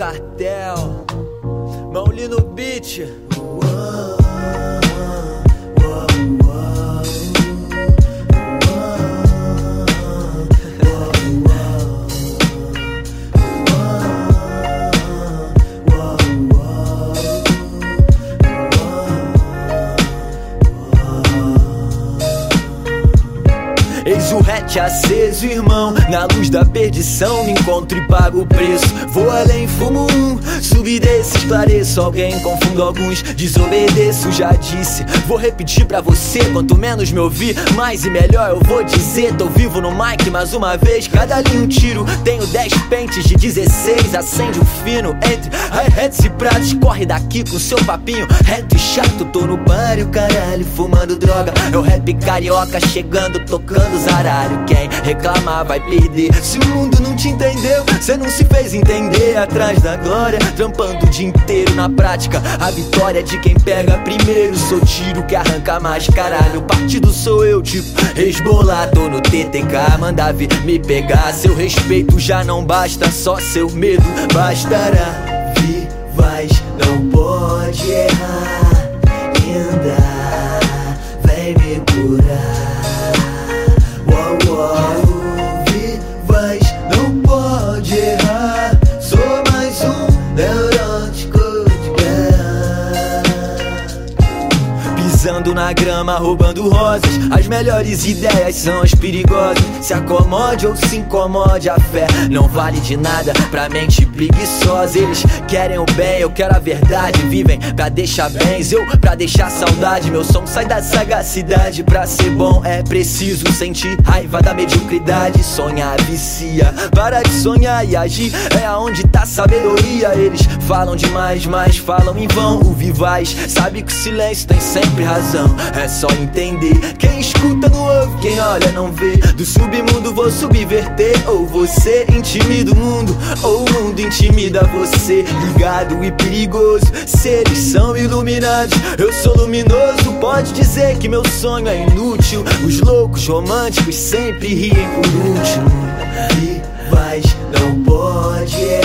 cartel. Mauli no beat. O hatch aceso, irmão. Na luz da perdição, me encontro e pago o preço. Vou além, fumo um, subi desse, esclareço. Alguém confundo alguns, desobedeço. Já disse, vou repetir pra você. Quanto menos me ouvir, mais e melhor eu vou dizer. Tô vivo no mic mais uma vez. Cada linha um tiro, tenho 10 pentes de 16. Acende um fino entre hi-hats e pratos. Corre daqui com seu papinho reto e chato. Tô no bar e o caralho, fumando droga. É o rap carioca chegando, tocando zaralho. Quem reclamar vai perder. Se o mundo não te entendeu, cê não se fez entender. Atrás da glória, trampando o dia inteiro na prática. A vitória é de quem pega primeiro. Sou tiro que arranca mais, caralho. Partido sou eu, tipo, resbolar. Tô no TTK, manda vir me pegar. Seu respeito já não basta, só seu medo bastará. Vivaz, não pode Pisando na grama, roubando rosas. As melhores ideias são as perigosas. Se acomode ou se incomode, a fé não vale de nada pra mente preguiçosa. Eles querem o bem, eu quero a verdade. Vivem pra deixar bens, eu pra deixar saudade. Meu som sai da sagacidade. Pra ser bom é preciso sentir raiva da mediocridade. Sonhar vicia, para de sonhar e agir. É aonde tá sabedoria. Eles falam demais, mas falam em vão. O vivaz sabe que o silêncio tem sempre razão. É só entender. Quem escuta não ouve, quem olha não vê. Do submundo vou subverter. Ou você intimida o mundo, ou o mundo intimida você. Ligado e perigoso, seres são iluminados. Eu sou luminoso, pode dizer que meu sonho é inútil. Os loucos românticos sempre riem por último. Vivaz, não pode.